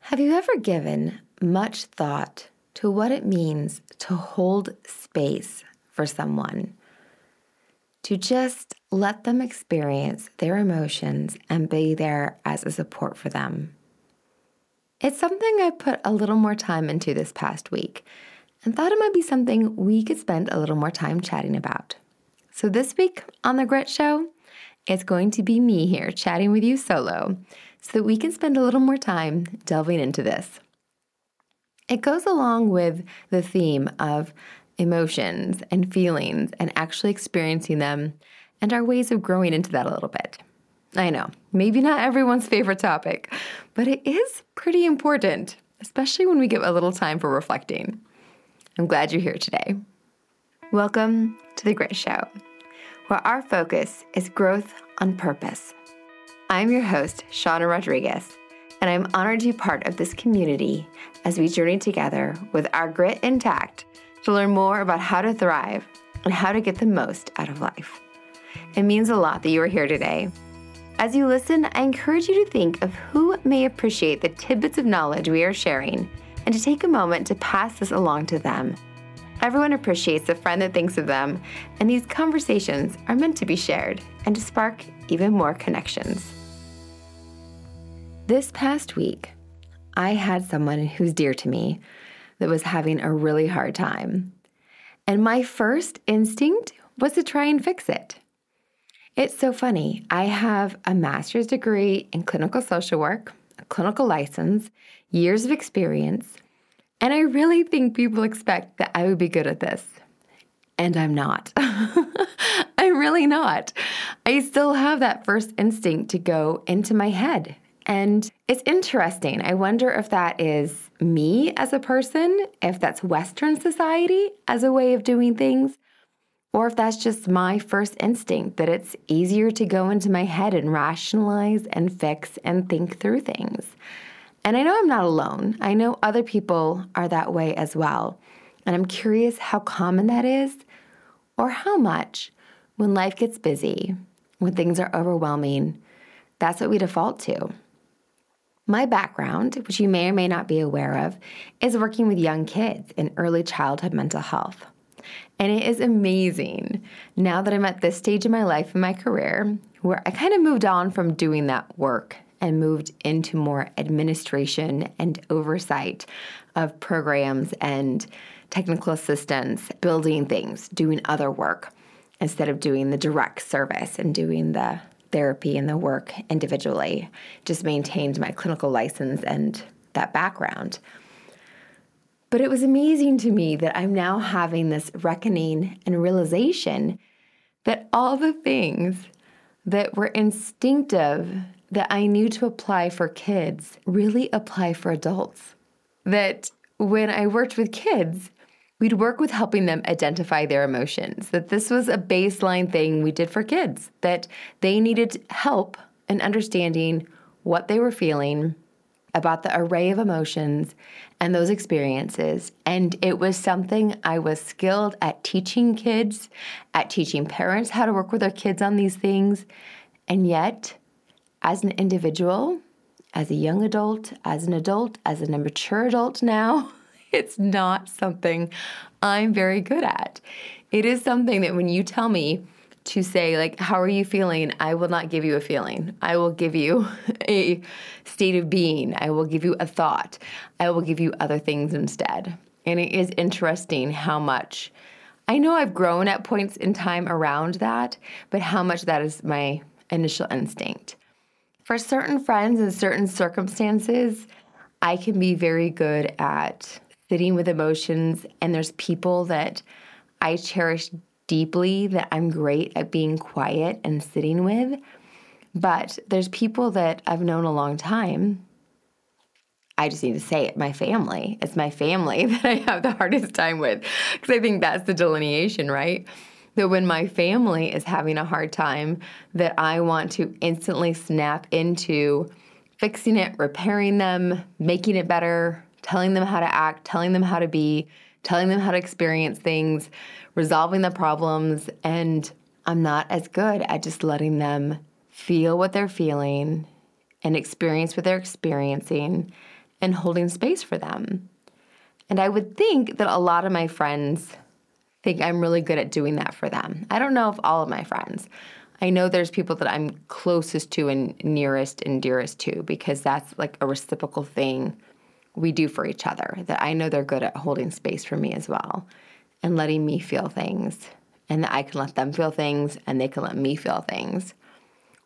Have you ever given much thought to what it means to hold space for someone? To just let them experience their emotions and be there as a support for them. It's something I put a little more time into this past week and thought it might be something we could spend a little more time chatting about. So, this week on The Grit Show, it's going to be me here chatting with you solo so that we can spend a little more time delving into this. It goes along with the theme of emotions and feelings and actually experiencing them and our ways of growing into that a little bit. I know, maybe not everyone's favorite topic, but it is pretty important, especially when we give a little time for reflecting. I'm glad you're here today. Welcome to The Grit Show, where our focus is growth on purpose. I'm your host, Shawna Rodrigues, and I'm honored to be part of this community as we journey together with our grit intact to learn more about how to thrive and how to get the most out of life. It means a lot that you are here today. As you listen, I encourage you to think of who may appreciate the tidbits of knowledge we are sharing and to take a moment to pass this along to them. Everyone appreciates a friend that thinks of them, and these conversations are meant to be shared and to spark even more connections. This past week, I had someone who's dear to me that was having a really hard time. And my first instinct was to try and fix it. It's so funny. I have a master's degree in clinical social work, a clinical license, years of experience, and I really think people expect that I would be good at this. And I'm not. I'm really not. I still have that first instinct to go into my head and it's interesting. I wonder if that is me as a person, if that's Western society as a way of doing things, or if that's just my first instinct that it's easier to go into my head and rationalize and fix and think through things. And I know I'm not alone. I know other people are that way as well. And I'm curious how common that is or how much when life gets busy, when things are overwhelming, that's what we default to. My background, which you may or may not be aware of, is working with young kids in early childhood mental health. And it is amazing now that I'm at this stage in my life and my career where I kind of moved on from doing that work and moved into more administration and oversight of programs and technical assistance, building things, doing other work instead of doing the direct service and doing the therapy and the work individually, just maintained my clinical license and that background. But it was amazing to me that I'm now having this reckoning and realization that all the things that were instinctive that I knew to apply for kids really apply for adults. That when I worked with kids, we'd work with helping them identify their emotions, that this was a baseline thing we did for kids, that they needed help in understanding what they were feeling about the array of emotions and those experiences. And it was something I was skilled at teaching kids, at teaching parents how to work with their kids on these things. And yet, as an individual, as a young adult, as an adult, as a mature adult now, it's not something I'm very good at. It is something that when you tell me to say, like, how are you feeling? I will not give you a feeling. I will give you a state of being. I will give you a thought. I will give you other things instead. And it is interesting how much I know I've grown at points in time around that, but how much that is my initial instinct. For certain friends and certain circumstances, I can be very good at sitting with emotions, and there's people that I cherish deeply that I'm great at being quiet and sitting with. But there's people that I've known a long time. I just need to say it my family. It's my family that I have the hardest time with because I think that's the delineation, right? That when my family is having a hard time, that I want to instantly snap into fixing it, repairing them, making it better, telling them how to act, telling them how to be, telling them how to experience things, resolving the problems. And I'm not as good at just letting them feel what they're feeling and experience what they're experiencing and holding space for them. And I would think that a lot of my friends think I'm really good at doing that for them. I don't know if all of my friends. I know there's people that I'm closest to and nearest and dearest to because that's like a reciprocal thing we do for each other. That I know they're good at holding space for me as well and letting me feel things, and that I can let them feel things and they can let me feel things.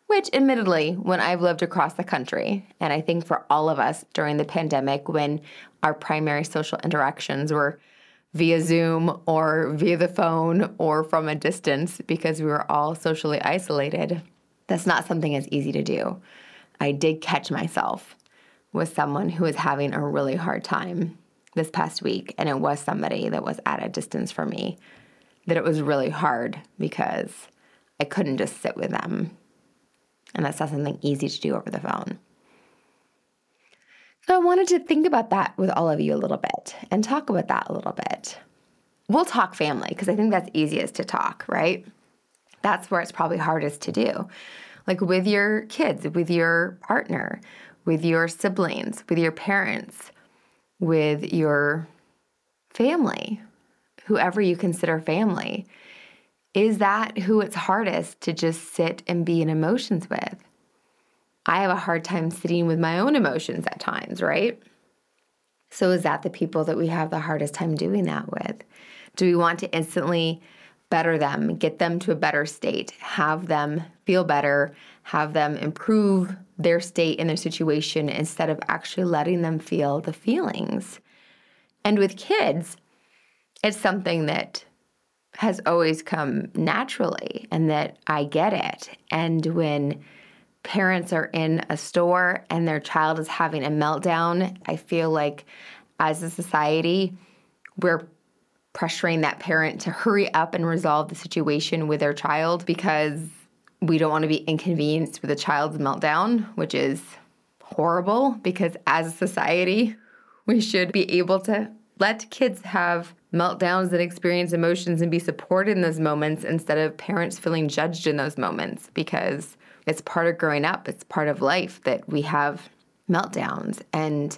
Which, admittedly, when I've lived across the country, and I think for all of us during the pandemic, when our primary social interactions were via Zoom or via the phone or from a distance because we were all socially isolated, that's not something as easy to do. I did catch myself with someone who was having a really hard time this past week, and it was somebody that was at a distance from me, that it was really hard because I couldn't just sit with them. And that's not something easy to do over the phone. So I wanted to think about that with all of you a little bit and talk about that a little bit. We'll talk family because I think that's easiest to talk, right? That's where it's probably hardest to do. Like with your kids, with your partner, with your siblings, with your parents, with your family, whoever you consider family. Is that who it's hardest to just sit and be in emotions with? I have a hard time sitting with my own emotions at times, right? So, is that the people that we have the hardest time doing that with? Do we want to instantly better them, get them to a better state, have them feel better, have them improve their state in their situation instead of actually letting them feel the feelings? And with kids, it's something that has always come naturally and that I get it. And when parents are in a store and their child is having a meltdown, I feel like as a society, we're pressuring that parent to hurry up and resolve the situation with their child because we don't want to be inconvenienced with a child's meltdown, which is horrible because as a society, we should be able to let kids have meltdowns and experience emotions and be supported in those moments instead of parents feeling judged in those moments because it's part of growing up, it's part of life that we have meltdowns. And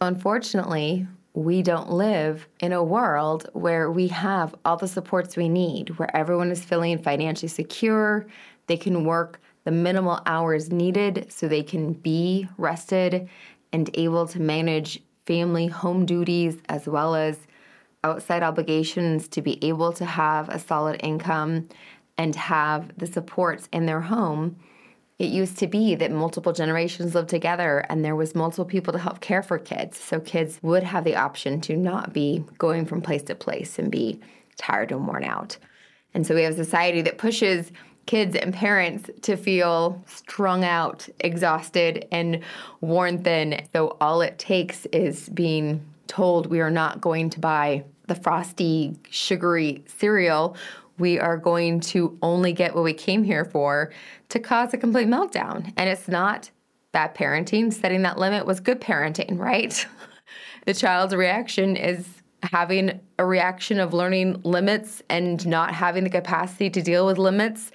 unfortunately, we don't live in a world where we have all the supports we need, where everyone is feeling financially secure, they can work the minimal hours needed so they can be rested and able to manage family home duties as well as outside obligations to be able to have a solid income and have the supports in their home it used to be that multiple generations lived together and there was multiple people to help care for kids. So kids would have the option to not be going from place to place and be tired and worn out. And so we have a society that pushes kids and parents to feel strung out, exhausted, and worn thin. So all it takes is being told we are not going to buy the frosty, sugary cereal we are going to only get what we came here for to cause a complete meltdown. And it's not bad parenting. Setting that limit was good parenting, right? the child's reaction is having a reaction of learning limits and not having the capacity to deal with limits.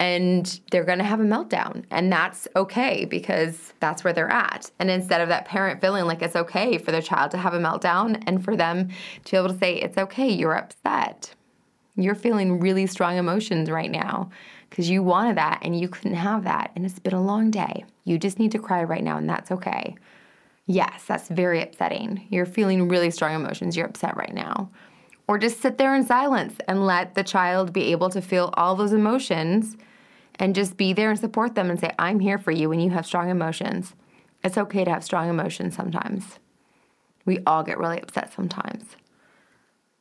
And they're gonna have a meltdown. And that's okay because that's where they're at. And instead of that parent feeling like it's okay for their child to have a meltdown and for them to be able to say, it's okay, you're upset you're feeling really strong emotions right now because you wanted that and you couldn't have that. And it's been a long day. You just need to cry right now, and that's okay. Yes, that's very upsetting. You're feeling really strong emotions. You're upset right now. Or just sit there in silence and let the child be able to feel all those emotions and just be there and support them and say, I'm here for you when you have strong emotions. It's okay to have strong emotions sometimes. We all get really upset sometimes.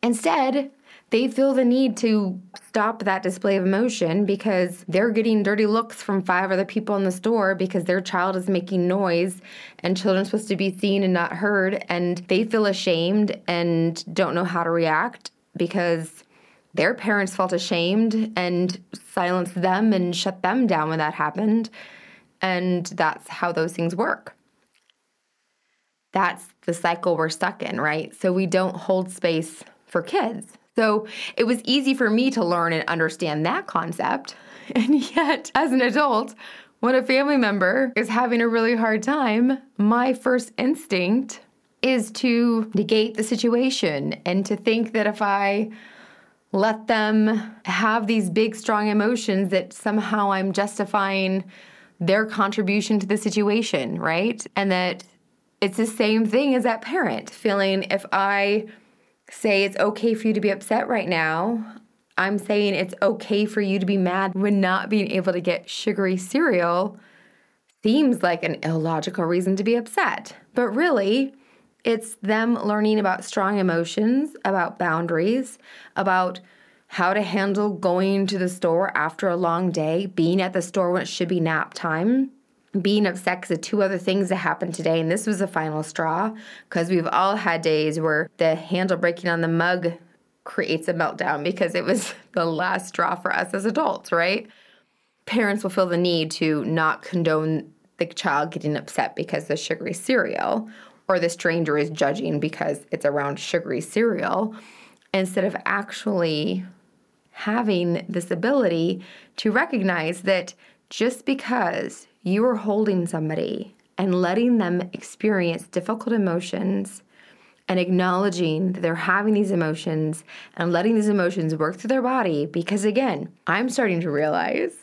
Instead, they feel the need to stop that display of emotion because they're getting dirty looks from five other people in the store because their child is making noise and children are supposed to be seen and not heard. And they feel ashamed and don't know how to react because their parents felt ashamed and silenced them and shut them down when that happened. And that's how those things work. That's the cycle we're stuck in right? So we don't hold space for kids so it was easy for me to learn and understand that concept. And yet, as an adult, when a family member is having a really hard time, my first instinct is to negate the situation and to think that if I let them have these big, strong emotions, that somehow I'm justifying their contribution to the situation, right? And that it's the same thing as that parent feeling if I say it's okay for you to be upset right now, I'm saying it's okay for you to be mad when not being able to get sugary cereal seems like an illogical reason to be upset. But really, it's them learning about strong emotions, about boundaries, about how to handle going to the store after a long day, being at the store when it should be nap time, being upset because of two other things that happened today. And this was the final straw because we've all had days where the handle breaking on the mug creates a meltdown because it was the last straw for us as adults, right? Parents will feel the need to not condone the child getting upset because the sugary cereal or the stranger is judging because it's around sugary cereal instead of actually having this ability to recognize that just because you are holding somebody and letting them experience difficult emotions and acknowledging that they're having these emotions and letting these emotions work through their body. Because again, I'm starting to realize,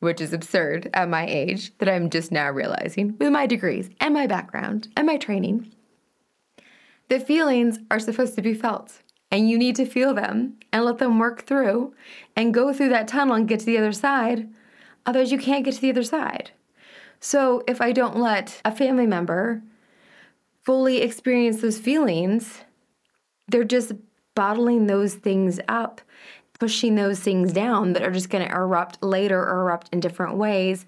which is absurd at my age, that I'm just now realizing with my degrees and my background and my training, that feelings are supposed to be felt. And you need to feel them and let them work through and go through that tunnel and get to the other side. Otherwise, you can't get to the other side. So, if I don't let a family member fully experience those feelings, they're just bottling those things up, pushing those things down that are just going to erupt later or erupt in different ways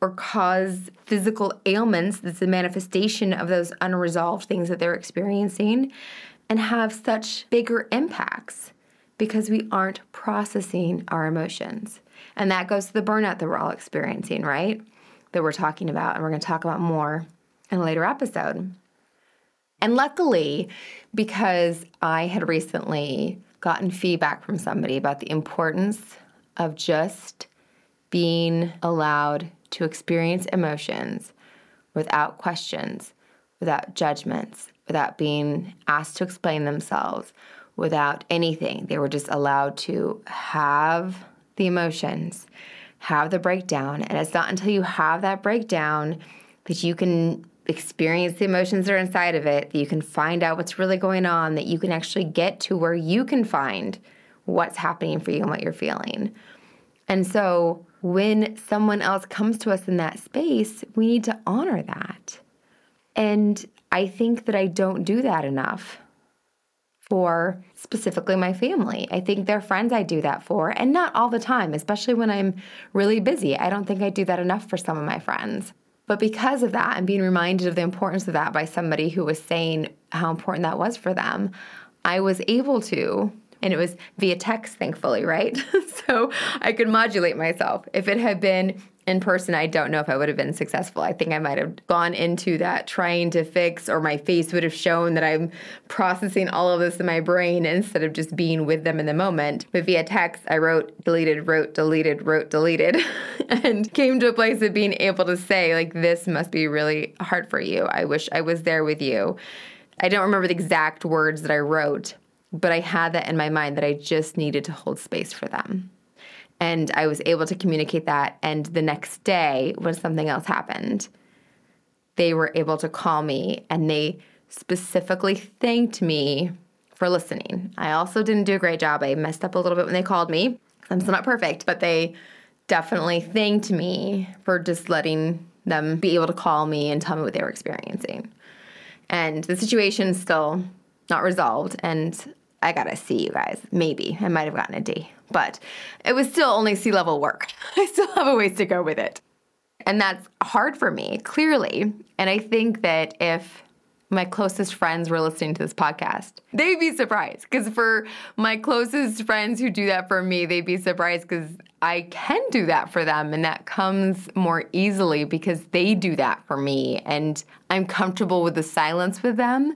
or cause physical ailments that's a manifestation of those unresolved things that they're experiencing and have such bigger impacts because we aren't processing our emotions. And that goes to the burnout that we're all experiencing, right? That we're talking about, and we're going to talk about more in a later episode. And luckily, because I had recently gotten feedback from somebody about the importance of just being allowed to experience emotions without questions, without judgments, without being asked to explain themselves, without anything. They were just allowed to have the emotions, have the breakdown. And it's not until you have that breakdown that you can experience the emotions that are inside of it, that you can find out what's really going on, that you can actually get to where you can find what's happening for you and what you're feeling. And so when someone else comes to us in that space, we need to honor that. And I think that I don't do that enough for specifically my family. I think they're friends I do that for, and not all the time, especially when I'm really busy. I don't think I do that enough for some of my friends. But because of that, and being reminded of the importance of that by somebody who was saying how important that was for them, I was able to, and it was via text, thankfully, right? so I could modulate myself. If it had been in person, I don't know if I would have been successful. I think I might have gone into that trying to fix, or my face would have shown that I'm processing all of this in my brain instead of just being with them in the moment. But via text, I wrote, deleted, wrote, deleted, wrote, deleted, and came to a place of being able to say, like, this must be really hard for you. I wish I was there with you. I don't remember the exact words that I wrote, but I had that in my mind that I just needed to hold space for them. And I was able to communicate that. And the next day, when something else happened, they were able to call me and they specifically thanked me for listening. I also didn't do a great job. I messed up a little bit when they called me. I'm still not perfect, but they definitely thanked me for just letting them be able to call me and tell me what they were experiencing. And the situation's still not resolved. And I gotta see you guys. Maybe I might have gotten a D but it was still only C level work. I still have a ways to go with it. And that's hard for me, clearly. And I think that if my closest friends were listening to this podcast, they'd be surprised. Because for my closest friends who do that for me, they'd be surprised because I can do that for them. And that comes more easily because they do that for me. And I'm comfortable with the silence with them.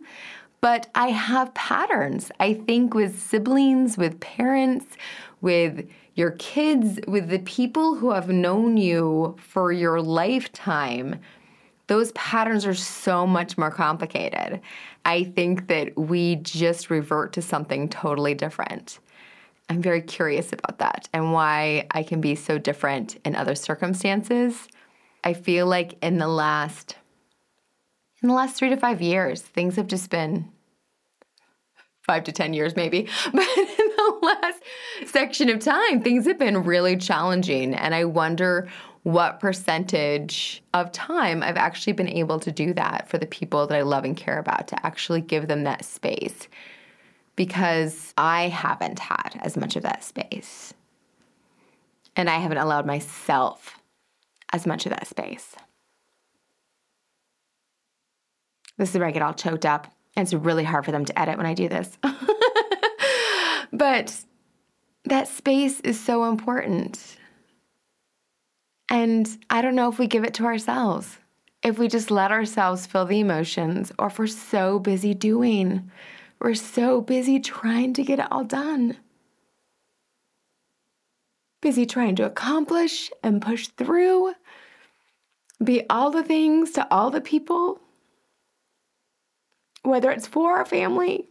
But I have patterns. I think with siblings, with parents, with your kids, with the people who have known you for your lifetime, those patterns are so much more complicated. I think that we just revert to something totally different. I'm very curious about that and why I can be so different in other circumstances. I feel like in the last in the last 3 to 5 years, things have just been 5 to 10 years maybe. But in the last section of time, things have been really challenging and I wonder what percentage of time I've actually been able to do that for the people that I love and care about to actually give them that space because I haven't had as much of that space. And I haven't allowed myself as much of that space. This is where I get all choked up. It's really hard for them to edit when I do this. but that space is so important. And I don't know if we give it to ourselves, if we just let ourselves feel the emotions, or if we're so busy doing. We're so busy trying to get it all done. Busy trying to accomplish and push through, be all the things to all the people, whether it's for our family,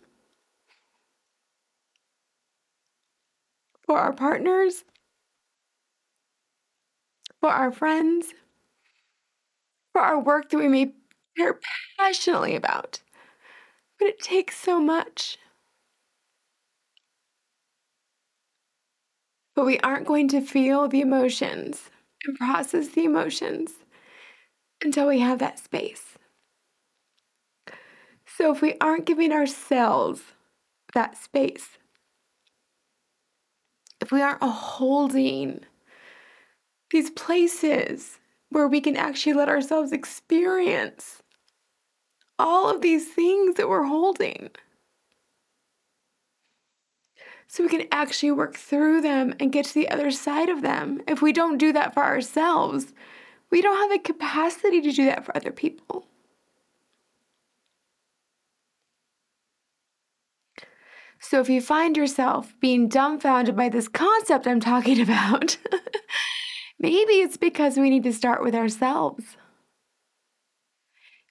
for our partners, for our friends, for our work that we may care passionately about. But it takes so much. But we aren't going to feel the emotions and process the emotions until we have that space. So if we aren't giving ourselves that space, if we aren't holding these places where we can actually let ourselves experience all of these things that we're holding. So we can actually work through them and get to the other side of them. If we don't do that for ourselves, we don't have the capacity to do that for other people. So if you find yourself being dumbfounded by this concept I'm talking about, maybe it's because we need to start with ourselves.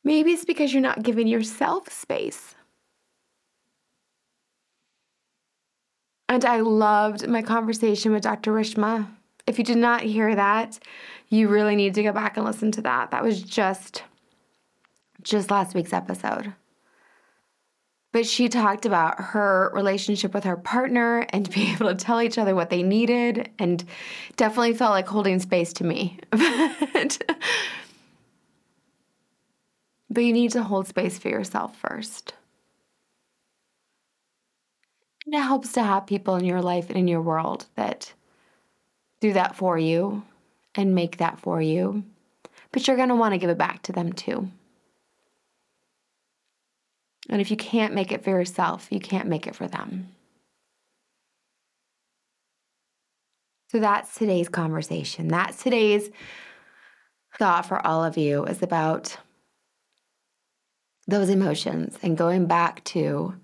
Maybe it's because you're not giving yourself space. And I loved my conversation with Dr. Rishma. If you did not hear that, you really need to go back and listen to that. That was just just last week's episode. But she talked about her relationship with her partner and to be able to tell each other what they needed and definitely felt like holding space to me. But you need to hold space for yourself first. And it helps to have people in your life and in your world that do that for you and make that for you. But you're going to want to give it back to them too. And if you can't make it for yourself, you can't make it for them. So that's today's conversation. That's today's thought for all of you is about those emotions and going back to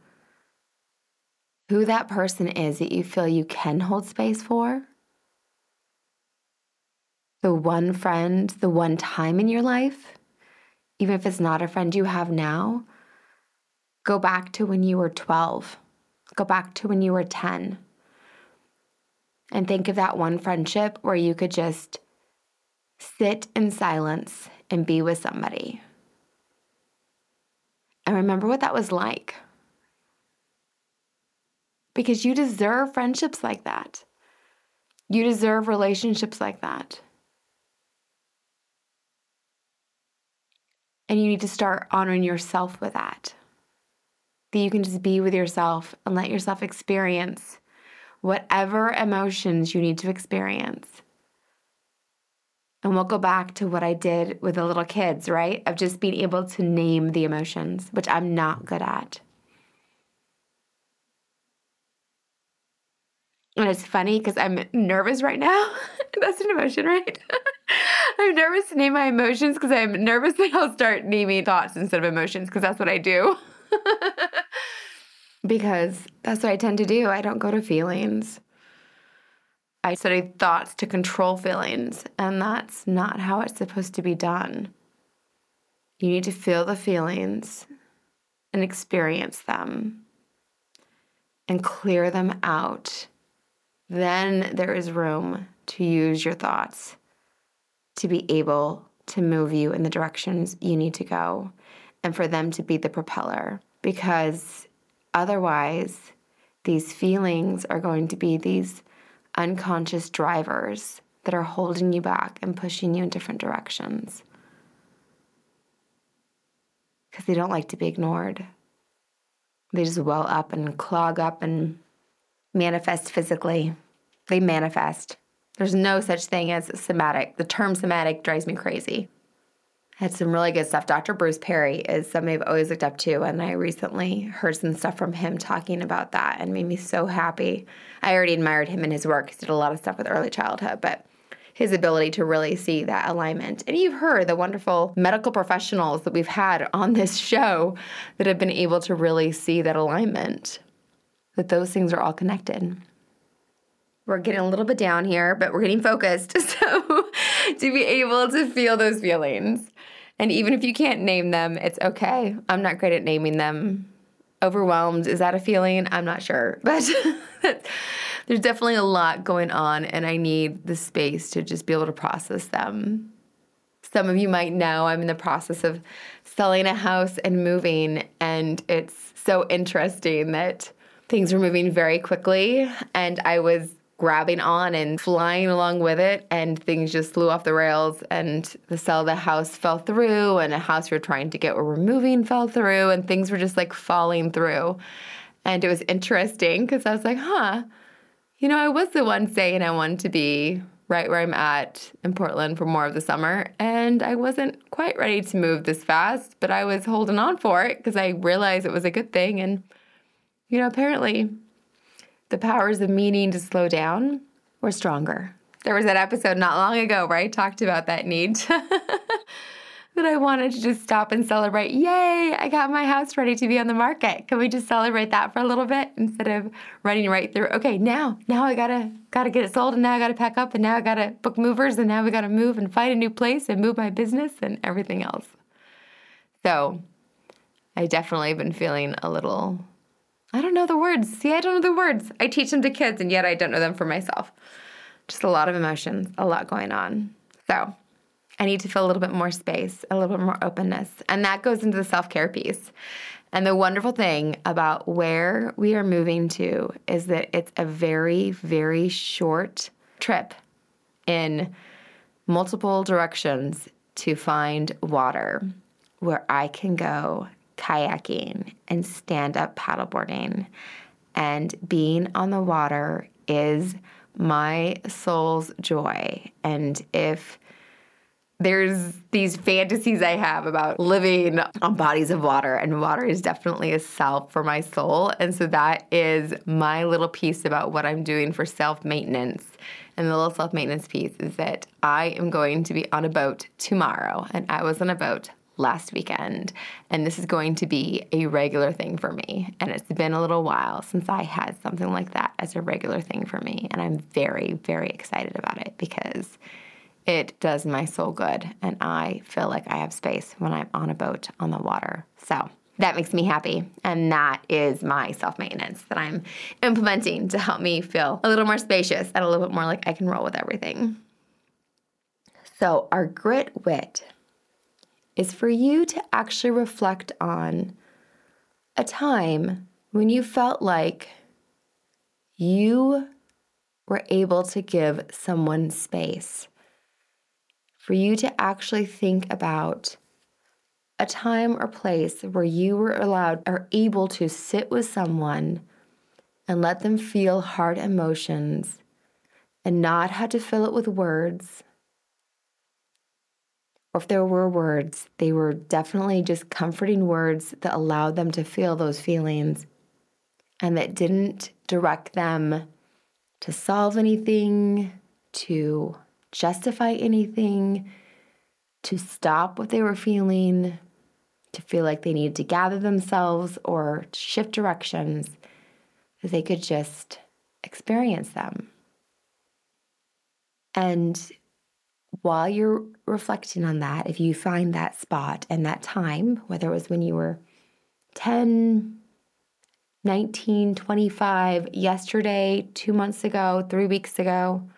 who that person is that you feel you can hold space for. The one friend, the one time in your life, even if it's not a friend you have now, go back to when you were 12, go back to when you were 10. And think of that one friendship where you could just sit in silence and be with somebody and remember what that was like. Because you deserve friendships like that. You deserve relationships like that. And you need to start honoring yourself with that. That you can just be with yourself and let yourself experience whatever emotions you need to experience and we'll go back to what I did with the little kids, right? Of just being able to name the emotions, which I'm not good at. And it's funny because I'm nervous right now. That's an emotion, right? I'm nervous to name my emotions because I'm nervous that I'll start naming thoughts instead of emotions because that's what I do. because that's what I tend to do. I don't go to feelings. I study thoughts to control feelings, and that's not how it's supposed to be done. You need to feel the feelings and experience them and clear them out. Then there is room to use your thoughts to be able to move you in the directions you need to go and for them to be the propeller because otherwise, these feelings are going to be these unconscious drivers that are holding you back and pushing you in different directions because they don't like to be ignored. They just well up and clog up and manifest physically. They manifest. There's no such thing as somatic. The term somatic drives me crazy. Had some really good stuff. Dr. Bruce Perry is somebody I've always looked up to, and I recently heard some stuff from him talking about that and made me so happy. I already admired him and his work. He did a lot of stuff with early childhood, but his ability to really see that alignment. And you've heard the wonderful medical professionals that we've had on this show that have been able to really see that alignment, that those things are all connected. We're getting a little bit down here, but we're getting focused. So, to be able to feel those feelings. And even if you can't name them, it's okay. I'm not great at naming them. Overwhelmed, is that a feeling? I'm not sure. But there's definitely a lot going on, and I need the space to just be able to process them. Some of you might know I'm in the process of selling a house and moving, and it's so interesting that things are moving very quickly. And I was grabbing on and flying along with it and things just flew off the rails and the sell of the house fell through and a house we are trying to get where we're moving fell through and things were just like falling through. And it was interesting because i was like huh you know i was the one saying i wanted to be right where i'm at in portland for more of the summer and i wasn't quite ready to move this fast but i was holding on for it because i realized it was a good thing and you know apparently the powers of meaning to slow down were stronger. There was that episode not long ago where I talked about that need that I wanted to just stop and celebrate. Yay, I got my house ready to be on the market. Can we just celebrate that for a little bit instead of running right through? Okay, now, now I gotta gotta get it sold and now I gotta pack up and now I gotta book movers and now we gotta move and find a new place and move my business and everything else. So I definitely been feeling a little I don't know the words. See, I don't know the words. I teach them to kids, and yet I don't know them for myself. Just a lot of emotions, a lot going on. So I need to feel a little bit more space, a little bit more openness. And that goes into the self care piece. And the wonderful thing about where we are moving to is that it's a very, very short trip in multiple directions to find water where I can go kayaking and stand up paddleboarding. And being on the water is my soul's joy. And if there's these fantasies I have about living on bodies of water, and water is definitely a self for my soul. And so that is my little piece about what I'm doing for self maintenance. And the little self maintenance piece is that I am going to be on a boat tomorrow. And I was on a boat last weekend, and this is going to be a regular thing for me. And it's been a little while since I had something like that as a regular thing for me, and I'm very, very excited about it because it does my soul good, and I feel like I have space when I'm on a boat on the water. So that makes me happy. And that is my self maintenance that I'm implementing to help me feel a little more spacious and a little bit more like I can roll with everything. So, our grit wit is for you to actually reflect on a time when you felt like you were able to give someone space. For you to actually think about a time or place where you were allowed or able to sit with someone and let them feel hard emotions and not have to fill it with words or if there were words, they were definitely just comforting words that allowed them to feel those feelings and that didn't direct them to solve anything, to justify anything, to stop what they were feeling, to feel like they needed to gather themselves or shift directions, that they could just experience them. And while you're reflecting on that, if you find that spot and that time, whether it was when you were 10, 19, 25, yesterday, two months ago, three weeks ago,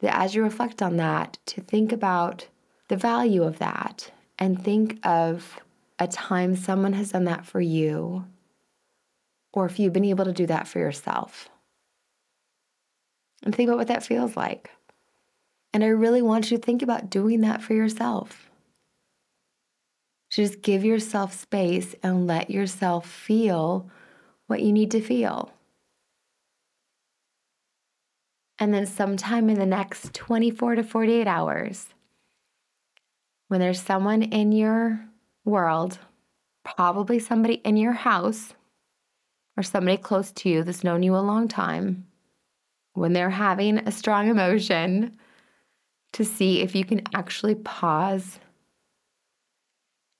that as you reflect on that, to think about the value of that and think of a time someone has done that for you, or if you've been able to do that for yourself. And think about what that feels like. And I really want you to think about doing that for yourself. Just give yourself space and let yourself feel what you need to feel. And then, sometime in the next 24 to 48 hours, when there's someone in your world, probably somebody in your house or somebody close to you that's known you a long time, when they're having a strong emotion, to see if you can actually pause.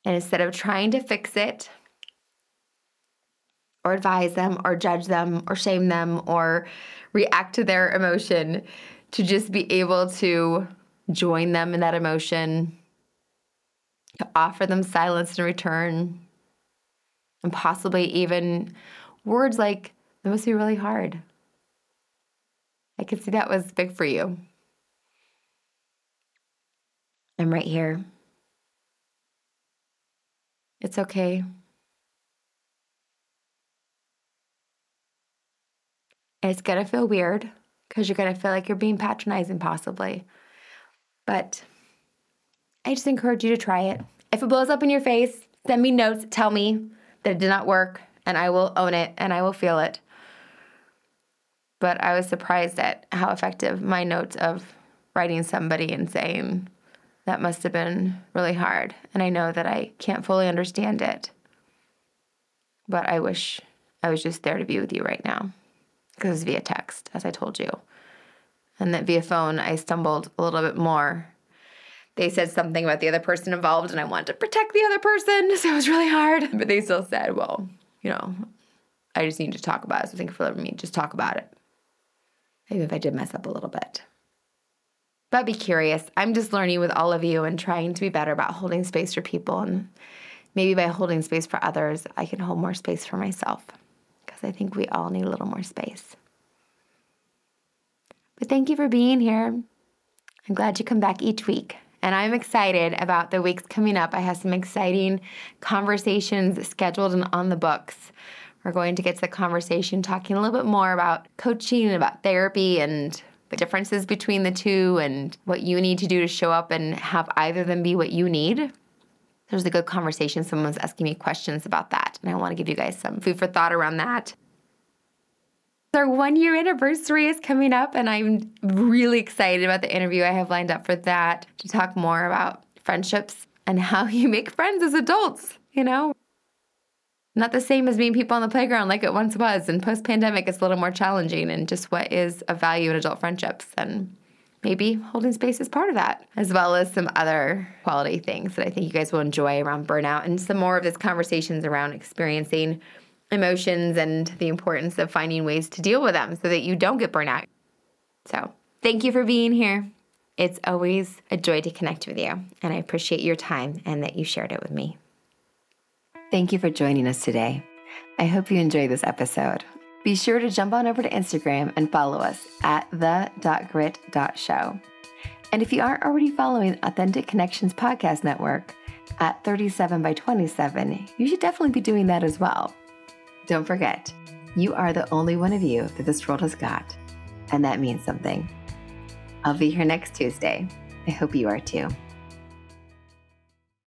And instead of trying to fix it, or advise them, or judge them, or shame them, or react to their emotion, to just be able to join them in that emotion, to offer them silence in return, and possibly even words like, that must be really hard. I could see that was big for you. I'm right here. It's okay. It's going to feel weird because you're going to feel like you're being patronizing, possibly. But I just encourage you to try it. If it blows up in your face, send me notes, tell me that it did not work, and I will own it and I will feel it. But I was surprised at how effective my notes of writing somebody and saying, that must have been really hard. And I know that I can't fully understand it. But I wish I was just there to be with you right now because it's via text, as I told you. And that via phone, I stumbled a little bit more. They said something about the other person involved, and I wanted to protect the other person, so it was really hard. But they still said, well, you know, I just need to talk about it. So thank you for letting me just talk about it. Maybe if I did mess up a little bit. But be curious. I'm just learning with all of you and trying to be better about holding space for people. And maybe by holding space for others, I can hold more space for myself because I think we all need a little more space. But thank you for being here. I'm glad you come back each week. And I'm excited about the weeks coming up. I have some exciting conversations scheduled and on the books. We're going to get to the conversation talking a little bit more about coaching and about therapy and the differences between the two and what you need to do to show up and have either of them be what you need. There's a good conversation. Someone's asking me questions about that, and I want to give you guys some food for thought around that. Our one year anniversary is coming up, and I'm really excited about the interview I have lined up for that to talk more about friendships and how you make friends as adults, you know? Not the same as being people on the playground like it once was. And post pandemic, it's a little more challenging. And just what is of value in adult friendships. And maybe holding space is part of that, as well as some other quality things that I think you guys will enjoy around burnout and some more of this conversations around experiencing emotions and the importance of finding ways to deal with them so that you don't get burnout. So, thank you for being here. It's always a joy to connect with you, and I appreciate your time and that you shared it with me. Thank you for joining us today. I hope you enjoyed this episode. Be sure to jump on over to Instagram and follow us at the.grit.show. And if you aren't already following Authentic Connections Podcast Network at 37 by 27, you should definitely be doing that as well. Don't forget, you are the only one of you that this world has got, and that means something. I'll be here next Tuesday. I hope you are too.